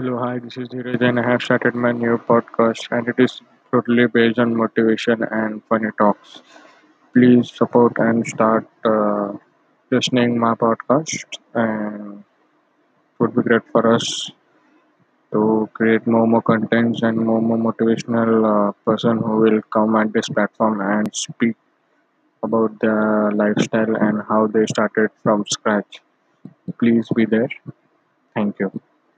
Hello, hi, this is Dheeraj, and I have started my new podcast, and it is totally based on motivation and funny talks. Please support and start uh, listening my podcast, and it would be great for us to create more more contents and more more motivational uh, person who will come at this platform and speak about their lifestyle and how they started from scratch. Please be there. Thank you.